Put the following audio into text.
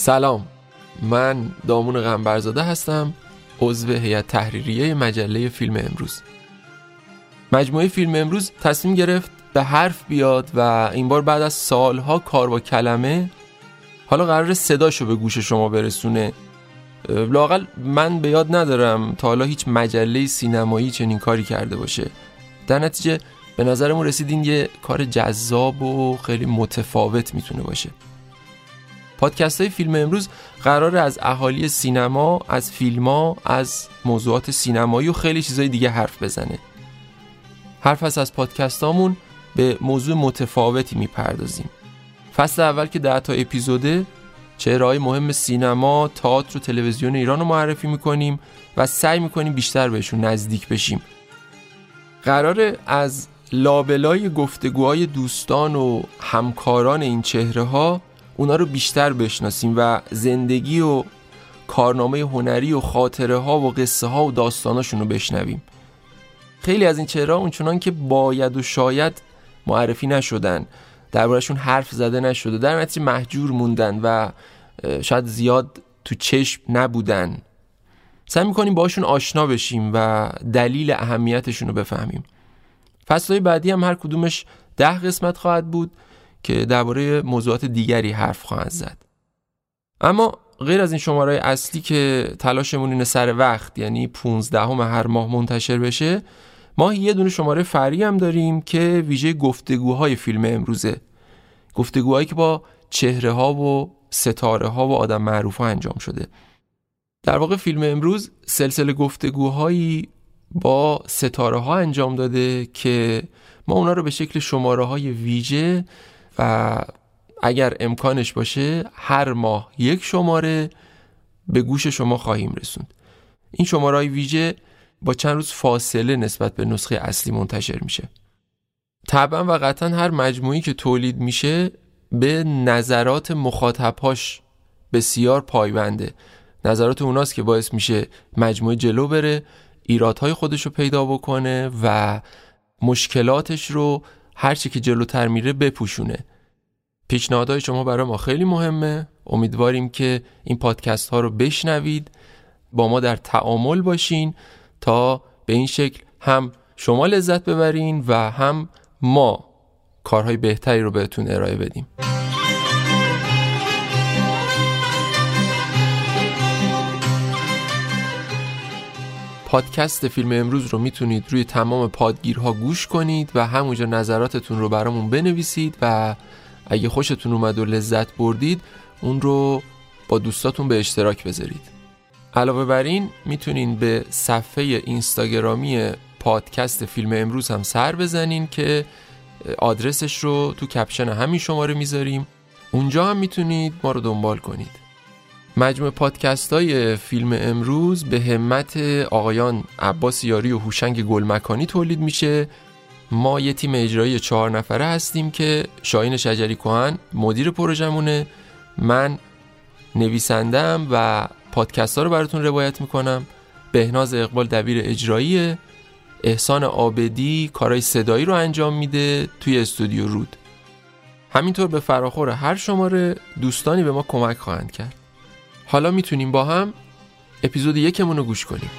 سلام. من دامون غنبرزاده هستم عضو هیئت تحریریه مجله فیلم امروز. مجموعه فیلم امروز تصمیم گرفت به حرف بیاد و این بار بعد از سالها کار با کلمه حالا قرار صداشو به گوش شما برسونه. لاقل من به یاد ندارم تا حالا هیچ مجله سینمایی چنین کاری کرده باشه. در نتیجه به نظرمون رسید یه کار جذاب و خیلی متفاوت می‌تونه باشه. پادکست های فیلم امروز قرار از اهالی سینما از فیلم ها از موضوعات سینمایی و خیلی چیزای دیگه حرف بزنه. حرف هست از پادکستامون به موضوع متفاوتی می‌پردازیم. فصل اول که ده تا اپیزوده چهرهای مهم سینما، تئاتر و تلویزیون ایران رو معرفی می‌کنیم و سعی می‌کنیم بیشتر بهشون نزدیک بشیم. قرار از لابلای گفتگوهای دوستان و همکاران این چهره ها اونا رو بیشتر بشناسیم و زندگی و کارنامه هنری و خاطره ها و قصه ها و داستاناشون رو بشنویم. خیلی از این چهره اونچنان که باید و شاید معرفی نشدن. دربارهشون حرف زده نشده. در نتیجه محجور موندن و شاید زیاد تو چشم نبودن. سعی می‌کنیم باشون آشنا بشیم و دلیل اهمیتشون رو بفهمیم. فصلهای بعدی هم هر کدومش ده قسمت خواهد بود. که درباره موضوعات دیگری حرف خواهد زد. اما غیر از این شماره اصلی که تلاشمون اینه سر وقت یعنی 15 همه هر ماه منتشر بشه ما یه دونه شماره فری هم داریم که ویژه گفتگوهای فیلم امروزه. گفتگوهایی که با چهره ها و ستاره ها و آدم معروف ها انجام شده. در واقع فیلم امروز سلسله گفتگوهایی با ستاره ها انجام داده که ما اونا رو به شکل شماره های ویژه و اگر امکانش باشه هر ماه یک شماره به گوش شما خواهیم رسوند. این شماره های ویژه با چند روز فاصله نسبت به نسخه اصلی منتشر میشه. طبعا و قطعا هر مجموعی که تولید میشه به نظرات مخاطبهاش بسیار پایبنده. نظرات اوناست که باعث میشه مجموعه جلو بره ایرادهای خودش رو پیدا بکنه و مشکلاتش رو هرچی که جلوتر میره بپوشونه. پیشنهادهای شما برای ما خیلی مهمه. امیدواریم که این پادکست ها رو بشنوید. با ما در تعامل باشین تا به این شکل هم شما لذت ببرین و هم ما کارهای بهتری رو بهتون ارائه بدیم. پادکست فیلم امروز رو می‌تونید روی تمام پادگیرها گوش کنید و همونجا نظراتتون رو برامون بنویسید و اگه خوشتون اومد و لذت بردید اون رو با دوستاتون به اشتراک بذارید. علاوه بر این می‌تونین به صفحه اینستاگرامی پادکست فیلم امروز هم سر بزنین که آدرسش رو تو کپشن همین شماره می‌ذاریم. اونجا هم می‌تونید ما رو دنبال کنید. مجموع پادکست های فیلم امروز به همت آقایان عباس یاری و هوشنگ گلمکانی تولید میشه. ما یه تیم اجرایی چهار نفره هستیم که شاین شجری کوهن مدیر پروژمونه من نویسندم و پادکست ها رو براتون روایت می‌کنم. بهناز اقبال دبیر اجرایی احسان آبدی کارای صدایی رو انجام میده توی استودیو رود. همینطور به فراخور هر شماره دوستانی به ما کمک خواهند کرد. حالا می‌تونیم با هم اپیزود یکمون رو گوش کنیم.